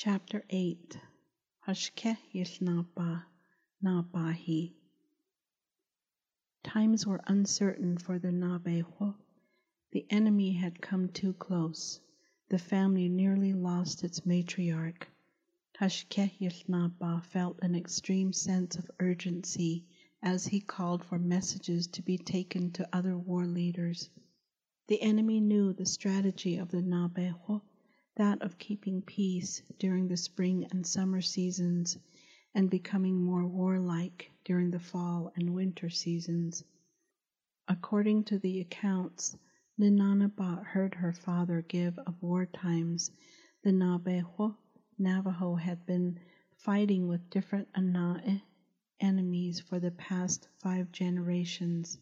Chapter 8 Hashkeh Yishnapa Nabahi Times were uncertain for the Nabeho. The enemy had come too close. The family nearly lost its matriarch. Hashkeh Yishnapa felt an extreme sense of urgency as he called for messages to be taken to other war leaders. The enemy knew the strategy of the Nabeho, that of keeping peace during the spring and summer seasons and becoming more warlike during the fall and winter seasons. According to the accounts Ninanabat heard her father give of war times, the Nabeho Navajo had been fighting with different Anae enemies for the past five generations.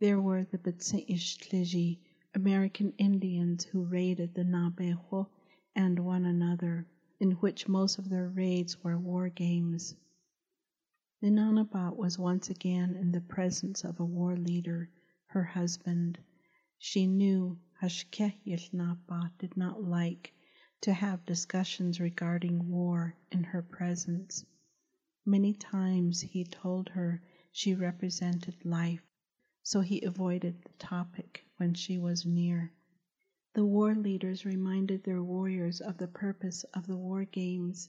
There were the Betsiishtliji, American Indians who raided the Nabeho and one another, in which most of their raids were war games. Ninanabat was once again in the presence of a war leader, her husband. She knew Hashkeh did not like to have discussions regarding war in her presence. Many times he told her she represented life, so he avoided the topic when she was near. The war leaders reminded their warriors of the purpose of the war games,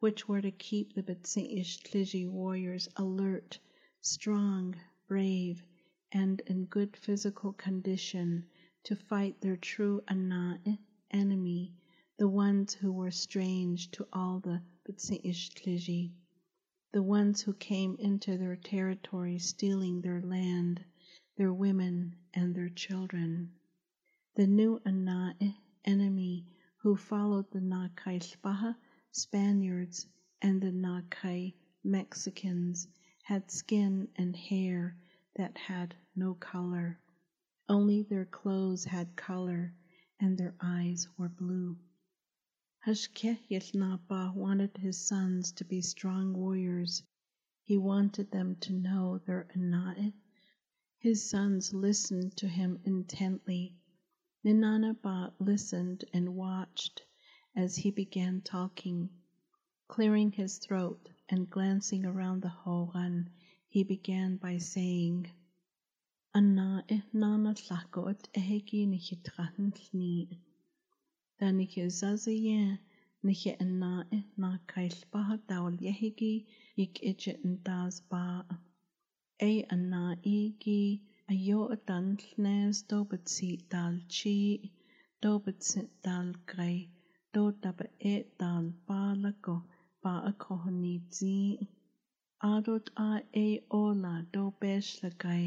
which were to keep the Betsi'ish warriors alert, strong, brave, and in good physical condition to fight their true Ana'i enemy, the ones who were strange to all the Betsi'ish the ones who came into their territory stealing their land, their women, and their children. The new enemy who followed the Nakai Spaha Spaniards and the Nakai Mexicans had skin and hair that had no color. Only their clothes had color and their eyes were blue. Hashkeh Yesnapa wanted his sons to be strong warriors. He wanted them to know their Ana'i. His sons listened to him intently Ninanabat listened and watched as he began talking. Clearing his throat and glancing around the hogan, he began by saying, Anna ihnana tlakot eheki nichitran sni. Danike zazaye niche anna ihna kailbaha dawal yehiki ik iche ndaz ba. A anna igi Ayo dan llnes do betsi dal chi, do betsi dal grei, do daba e dal ba lago ba a kohoni zi. Adot a e ola do besh lagai,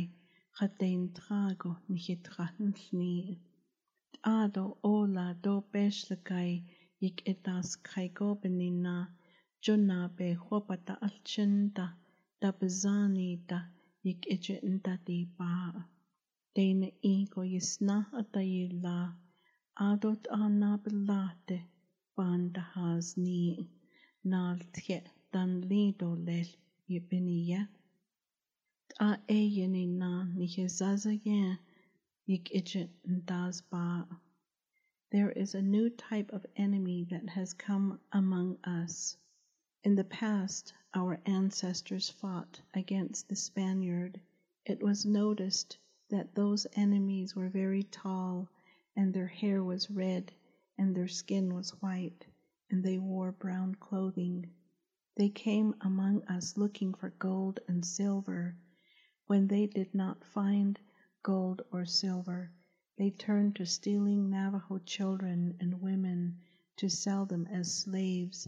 chadein trago niche trahen llni. Ado ola do besh lagai, ik edas kaigo benina, jona be hobata alchinda, da bezani da, ik eche ndati ba. Deine ego yisna atayi la, adot ana belate, banda hazni, nal tje dan lido lel yebiniya. Ta eyeni na nije zaza yen, ik eche ndaz ba. There is a new type of enemy that has come among us. In the past, our ancestors fought against the Spaniard. It was noticed that those enemies were very tall, and their hair was red, and their skin was white, and they wore brown clothing. They came among us looking for gold and silver. When they did not find gold or silver, they turned to stealing Navajo children and women to sell them as slaves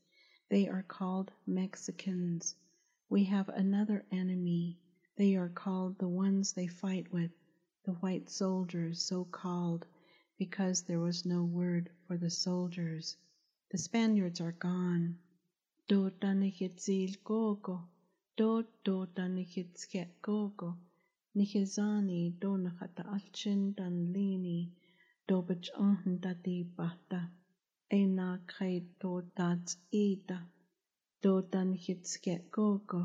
They are called Mexicans. We have another enemy. They are called the ones they fight with, the white soldiers, so called because there was no word for the soldiers. The Spaniards are gone. do gogo, do do gogo, nihizani do dan lini, do bach dati bata, e na kait do dads ida, do danigit sket gogo,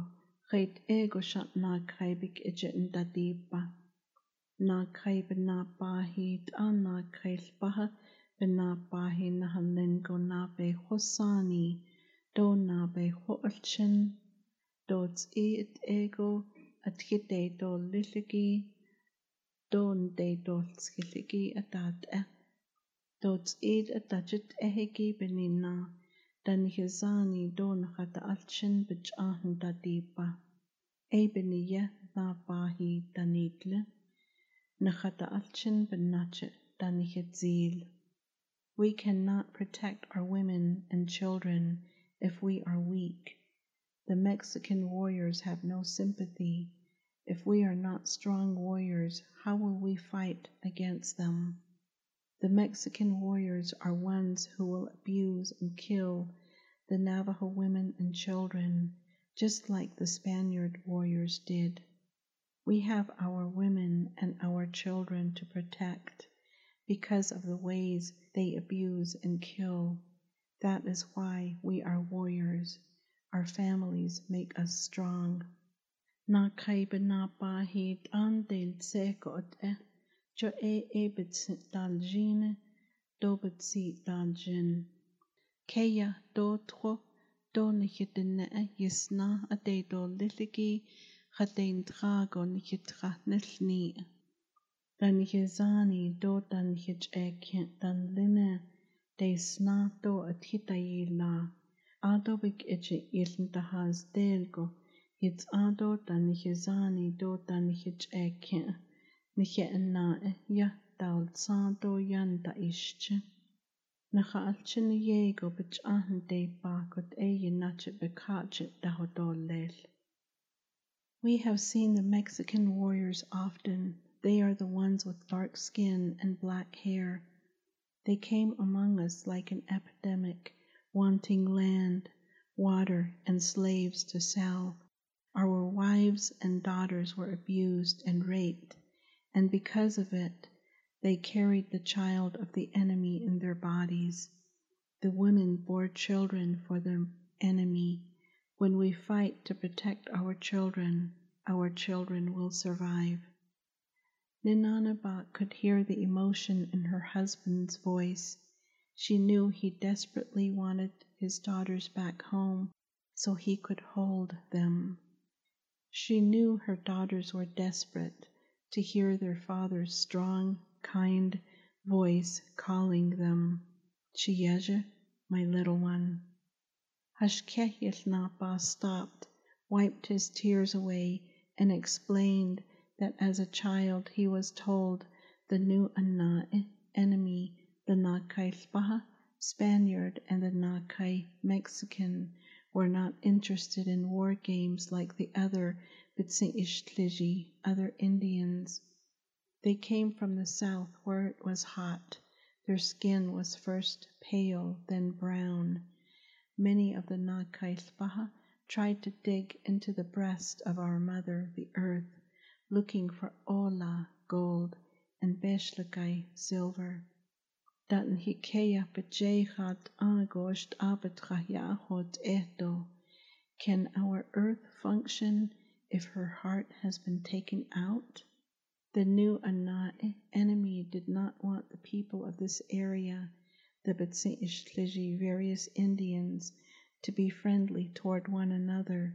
kait ego shat na kaibik ijit dati ba. Na kai bina bahi an na kai baha bina bahi na halingo na be hosani, do na be ho'alchin, do t'i it ego at hite do liligi, do nde do skiligi atat e. Do t'id atachit ehegi benina, dan hizani do nakata alchin bij ahan dadiba. E beniya na bahi danidle, nakata alchin benachet danihizil. We cannot protect our women and children if we are weak. The Mexican warriors have no sympathy. If we are not strong warriors, how will we fight against them? The Mexican warriors are ones who will abuse and kill the Navajo women and children, just like the Spaniard warriors did. We have our women and our children to protect because of the ways they abuse and kill. That is why we are warriors. Our families make us strong. Na jo e e bitsit dal jine, do bitsit dal jin. Keia do tro, do nichidine e yisna a de do liligi, chadein drago nichidra nilni. Dan nichizani do dan nichid e kent dan line, de sna do at hitai la. Ado big ichi iln tahaz delgo, it's ado dan nichizani do dan nichid e We have seen the Mexican warriors often. They are the ones with dark skin and black hair. They came among us like an epidemic, wanting land, water, and slaves to sell. Our wives and daughters were abused and raped, and because of it, they carried the child of the enemy in their bodies. The women bore children for the enemy. When we fight to protect our children, our children will survive. Ninanabat could hear the emotion in her husband's voice. She knew he desperately wanted his daughters back home so he could hold them. She knew her daughters were desperate to hear their father's strong, kind voice calling them. Chiyeja, my little one. Hashkehilnapa stopped, wiped his tears away, and explained that as a child he was told the new Anna enemy, the Nakai Spaha Spaniard and the Nakai Mexican, were not interested in war games like the other Bitsingishliji, other Indians. They came from the south where it was hot. Their skin was first pale, then brown. Many of the Nakaispaha tried to dig into the breast of our mother, the earth, looking for Ola, gold, and Beshlakai, silver. Dan hikeya bejechat agost abetrayahot eto. Can our earth function if her heart has been taken out? The new Ana enemy did not want the people of this area, the Betsingishliji various Indians, to be friendly toward one another.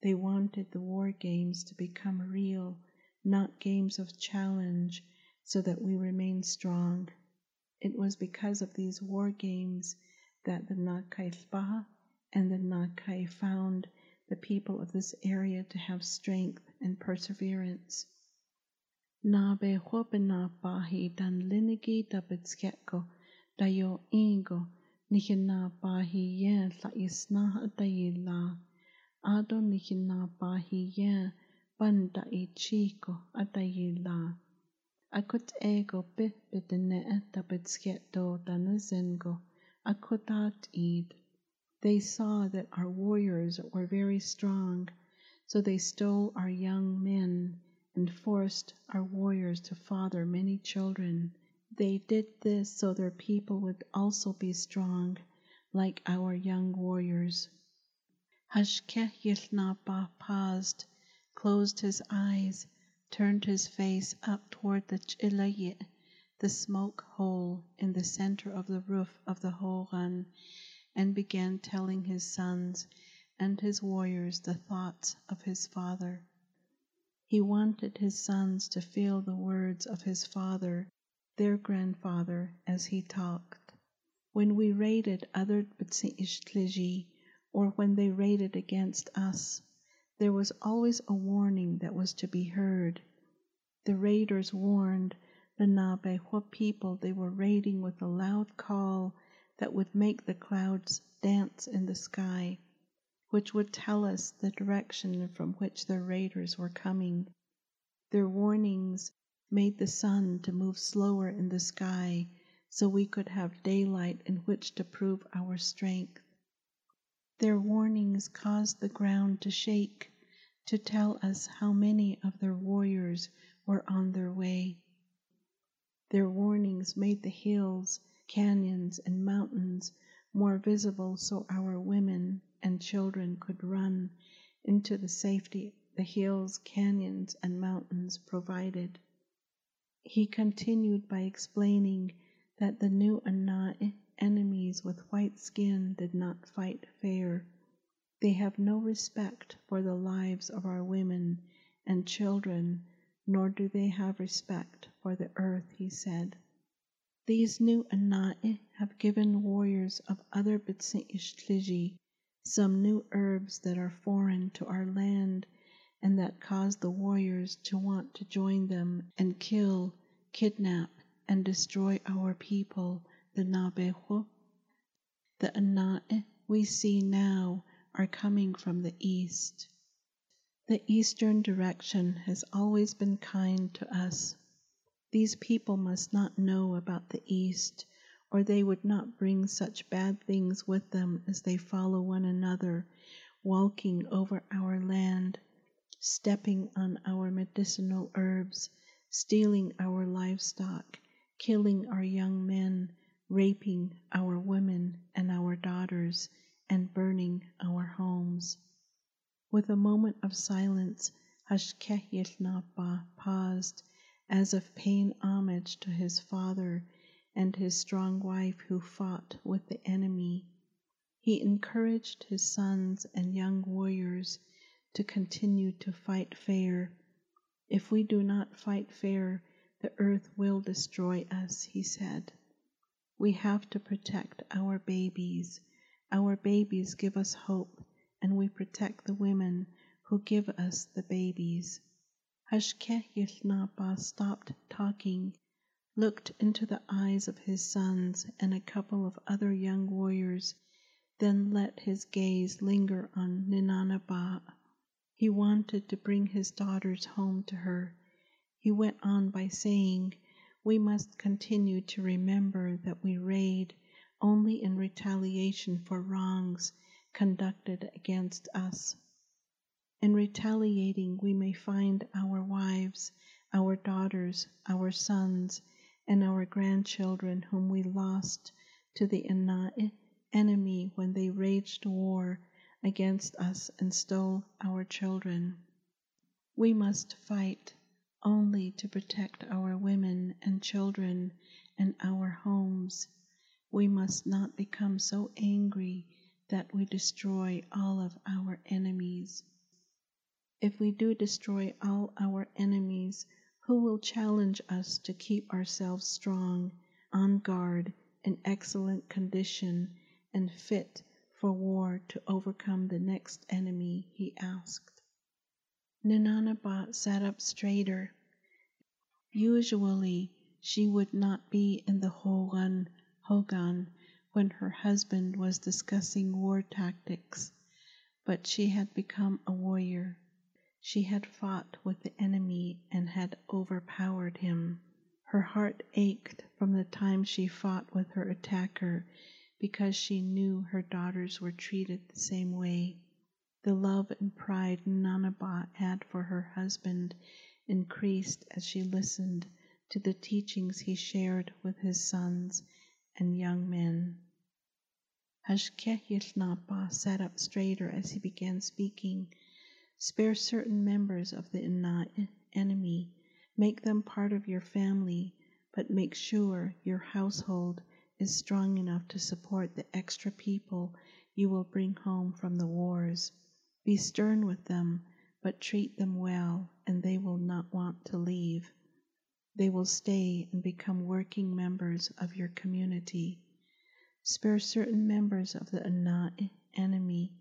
They wanted the war games to become real, not games of challenge, so that we remain strong. It was because of these war games that the Nakai Spaha and the Nakai found the people of this area to have strength and perseverance. Nabe hopena bahi dan linigi da betskeko da ingo nichina bahi yen la isna da la ado nichina bahi yen banda i chico la akut ego bit bitene da betsketo da nazengo akutat id They saw that our warriors were very strong, so they stole our young men and forced our warriors to father many children. They did this so their people would also be strong, like our young warriors. Hashkeh Hashkehilnaba paused, closed his eyes, turned his face up toward the Chilayit, the smoke hole in the center of the roof of the Hogan, and began telling his sons and his warriors the thoughts of his father. He wanted his sons to feel the words of his father, their grandfather, as he talked. When we raided other B'tsi or when they raided against us, there was always a warning that was to be heard. The raiders warned the Nabehua people they were raiding with a loud call that would make the clouds dance in the sky, which would tell us the direction from which the raiders were coming. Their warnings made the sun to move slower in the sky so we could have daylight in which to prove our strength. Their warnings caused the ground to shake to tell us how many of their warriors were on their way. Their warnings made the hills, canyons, and mountains more visible so our women and children could run into the safety the hills, canyons, and mountains provided. He continued by explaining that the new Anai enemies with white skin did not fight fair. They have no respect for the lives of our women and children, nor do they have respect for the earth, he said. These new Anai have given warriors of other B'tsi some new herbs that are foreign to our land and that cause the warriors to want to join them and kill, kidnap, and destroy our people the Nabeho. The Anae we see now are coming from the east. The eastern direction has always been kind to us. These people must not know about the east, or they would not bring such bad things with them as they follow one another, walking over our land, stepping on our medicinal herbs, stealing our livestock, killing our young men, raping our women and our daughters, and burning our homes. With a moment of silence, Hashkehilnaba paused, as if paying homage to his father and his strong wife who fought with the enemy. He encouraged his sons and young warriors to continue to fight fair. If we do not fight fair, the earth will destroy us, he said. We have to protect our babies. Our babies give us hope, and we protect the women who give us the babies. Hashkehilnaba stopped talking, looked into the eyes of his sons and a couple of other young warriors, then let his gaze linger on Ninanaba. He wanted to bring his daughters home to her. He went on by saying, we must continue to remember that we raid only in retaliation for wrongs conducted against us. In retaliating, we may find our wives, our daughters, our sons, and our grandchildren whom we lost to the enemy when they waged war against us and stole our children. We must fight only to protect our women and children and our homes. We must not become so angry that we destroy all of our enemies. If we do destroy all our enemies, who will challenge us to keep ourselves strong, on guard, in excellent condition, and fit for war to overcome the next enemy? he asked. Ninanabat sat up straighter. Usually she would not be in the Hogan Hogan when her husband was discussing war tactics, but she had become a warrior. She had fought with the enemy and had overpowered him. Her heart ached from the time she fought with her attacker because she knew her daughters were treated the same way. The love and pride Nanaba had for her husband increased as she listened to the teachings he shared with his sons and young men. Hashkehilnapa sat up straighter as he began speaking. Spare certain members of the enemy, make them part of your family, but make sure your household is strong enough to support the extra people you will bring home from the wars. Be stern with them, but treat them well, and they will not want to leave. They will stay and become working members of your community. Spare certain members of the enemy.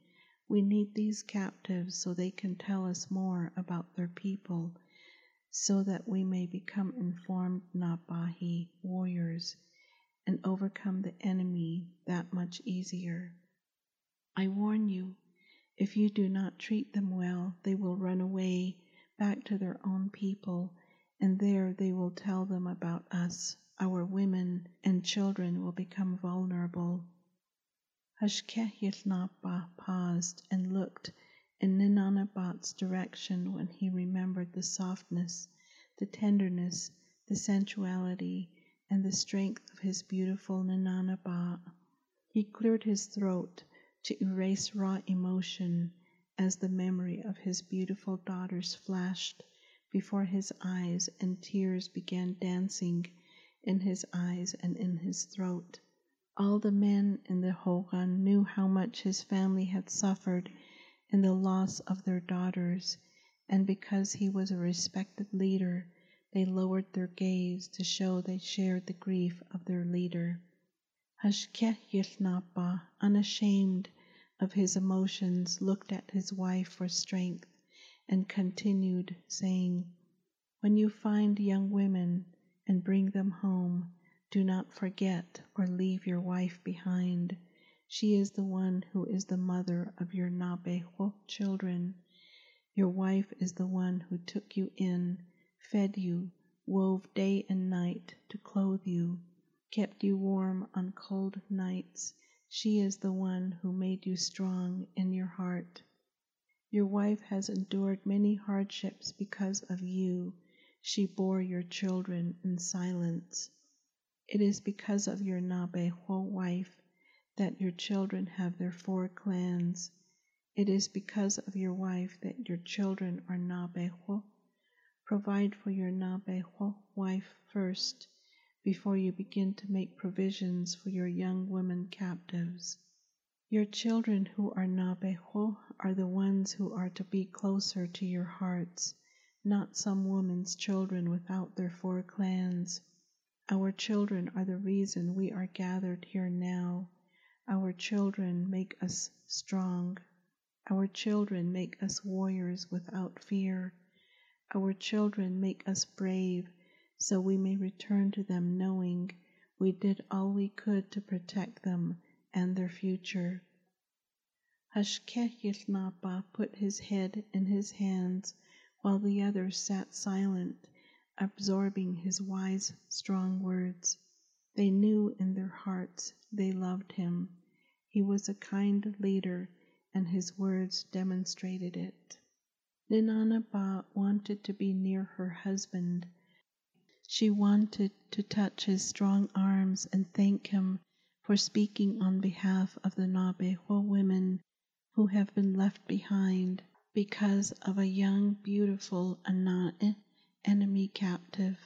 We need these captives so they can tell us more about their people, so that we may become informed Nabahi warriors and overcome the enemy that much easier. I warn you, if you do not treat them well, they will run away back to their own people, and there they will tell them about us. Our women and children will become vulnerable. Hashkehilnapa paused and looked in Ninanabat's direction when he remembered the softness, the tenderness, the sensuality, and the strength of his beautiful Ninanabat. He cleared his throat to erase raw emotion as the memory of his beautiful daughters flashed before his eyes and tears began dancing in his eyes and in his throat. All the men in the Hogan knew how much his family had suffered in the loss of their daughters, and because he was a respected leader, they lowered their gaze to show they shared the grief of their leader. Hashkeh unashamed of his emotions, looked at his wife for strength and continued, saying, When you find young women and bring them home, do not forget or leave your wife behind. She is the one who is the mother of your Nabeho children. Your wife is the one who took you in, fed you, wove day and night to clothe you, kept you warm on cold nights. She is the one who made you strong in your heart. Your wife has endured many hardships because of you. She bore your children in silence. It is because of your Nabeho wife that your children have their four clans. It is because of your wife that your children are Nabeho. Provide for your Nabeho wife first before you begin to make provisions for your young women captives. Your children who are Nabeho are the ones who are to be closer to your hearts, not some woman's children without their four clans. Our children are the reason we are gathered here now. Our children make us strong. Our children make us warriors without fear. Our children make us brave so we may return to them knowing we did all we could to protect them and their future. Hashkehilnapa put his head in his hands while the others sat silent absorbing his wise, strong words. They knew in their hearts they loved him. He was a kind leader, and his words demonstrated it. Ninanaba wanted to be near her husband. She wanted to touch his strong arms and thank him for speaking on behalf of the Nabeho women who have been left behind because of a young, beautiful Ana'e enemy captive.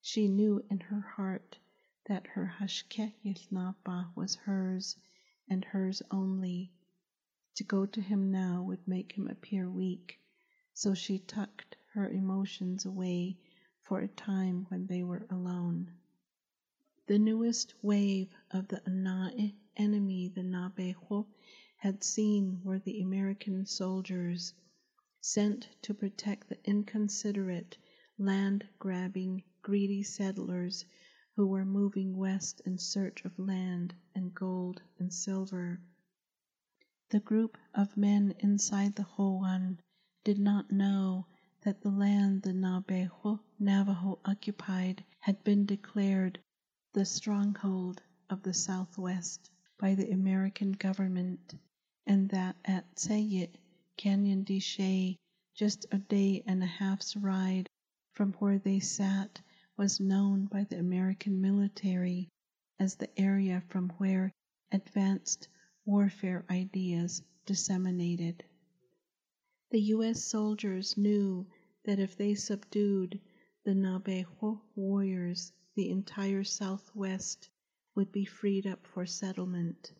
She knew in her heart that her Hashkehilnapa was hers and hers only. To go to him now would make him appear weak, so she tucked her emotions away for a time when they were alone. The newest wave of the enemy the Nabeho had seen were the American soldiers sent to protect the inconsiderate land grabbing, greedy settlers who were moving west in search of land and gold and silver. The group of men inside the Hogan did not know that the land the Nabeho Navajo occupied had been declared the stronghold of the Southwest. by the American government, and that at Sayit, Canyon de Chelly, just a day and a half's ride from where they sat, was known by the American military as the area from where advanced warfare ideas disseminated. The U.S. soldiers knew that if they subdued the Navajo warriors, the entire Southwest would be freed up for settlement.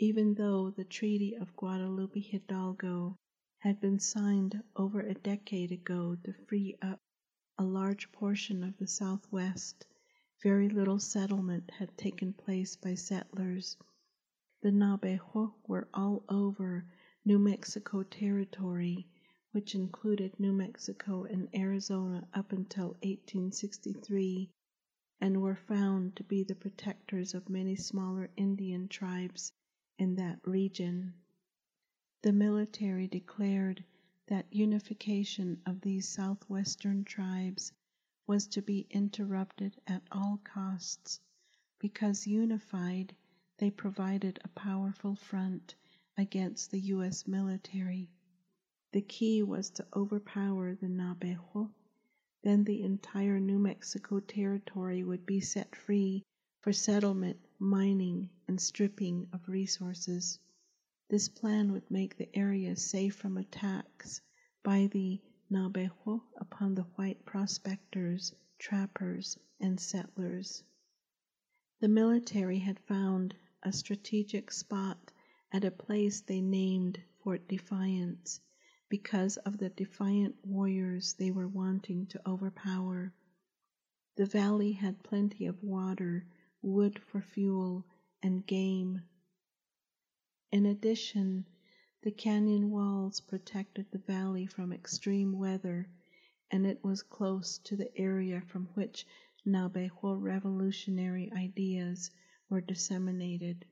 Even though the Treaty of Guadalupe Hidalgo had been signed over a decade ago to free up a large portion of the Southwest, very little settlement had taken place by settlers. The Navajo were all over New Mexico Territory, which included New Mexico and Arizona up until 1863, and were found to be the protectors of many smaller Indian tribes in that region. The military declared that unification of these southwestern tribes was to be interrupted at all costs, because unified, they provided a powerful front against the U.S. military. The key was to overpower the Navajo. Then the entire New Mexico territory would be set free for settlement, mining, and stripping of resources. This plan would make the area safe from attacks by the Navajo upon the white prospectors, trappers, and settlers. The military had found a strategic spot at a place they named Fort Defiance because of the defiant warriors they were wanting to overpower. The valley had plenty of water, wood for fuel, and game. In addition, the canyon walls protected the valley from extreme weather, and it was close to the area from which Navajo revolutionary ideas were disseminated.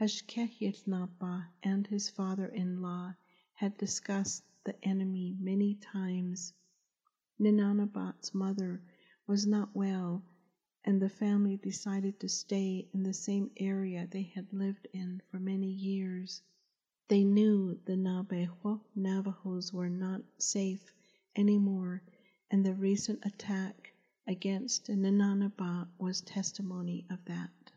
Hashkehitnapa and his father-in-law had discussed the enemy many times. Ninanabat's mother was not well, and the family decided to stay in the same area they had lived in for many years. They knew the Navajo Navajos were not safe anymore, and the recent attack against Ninanabat was testimony of that.